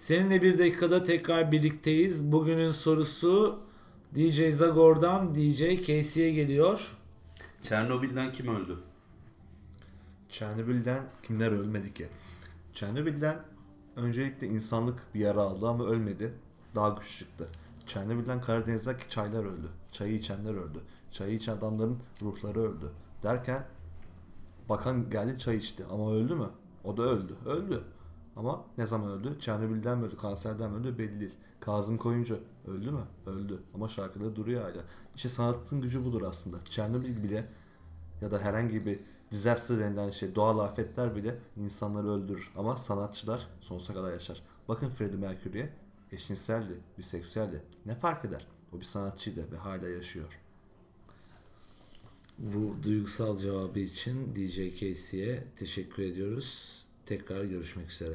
Seninle bir dakikada tekrar birlikteyiz. Bugünün sorusu DJ Zagor'dan DJ Casey'e geliyor. Çernobil'den kim öldü? Çernobil'den kimler ölmedi ki? Çernobil'den öncelikle insanlık bir yara aldı ama ölmedi. Daha güçlü çıktı. Çernobil'den Karadeniz'deki çaylar öldü. Çayı içenler öldü. Çayı içen adamların ruhları öldü. Derken bakan geldi çay içti ama öldü mü? O da öldü. Öldü. Ama ne zaman öldü? Çernobil'den mi öldü? Kanserden mi öldü? Belli değil. Kazım Koyuncu öldü mü? Öldü. Ama şarkıda duruyor hala. İşte sanatın gücü budur aslında. Çernobil bile ya da herhangi bir disaster denilen şey, doğal afetler bile insanları öldürür. Ama sanatçılar sonsuza kadar yaşar. Bakın Freddie Mercury'ye eşcinseldi, biseksüeldi. Ne fark eder? O bir sanatçıydı ve hala yaşıyor. Bu duygusal cevabı için DJ Casey'e teşekkür ediyoruz. Tekrar görüşmek üzere.